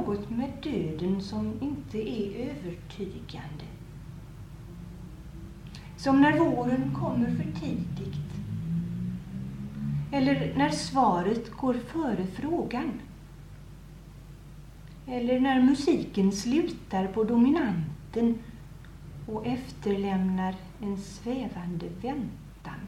något med döden som inte är övertygande. Som när våren kommer för tidigt. Eller när svaret går före frågan. Eller när musiken slutar på dominanten och efterlämnar en svävande väntan.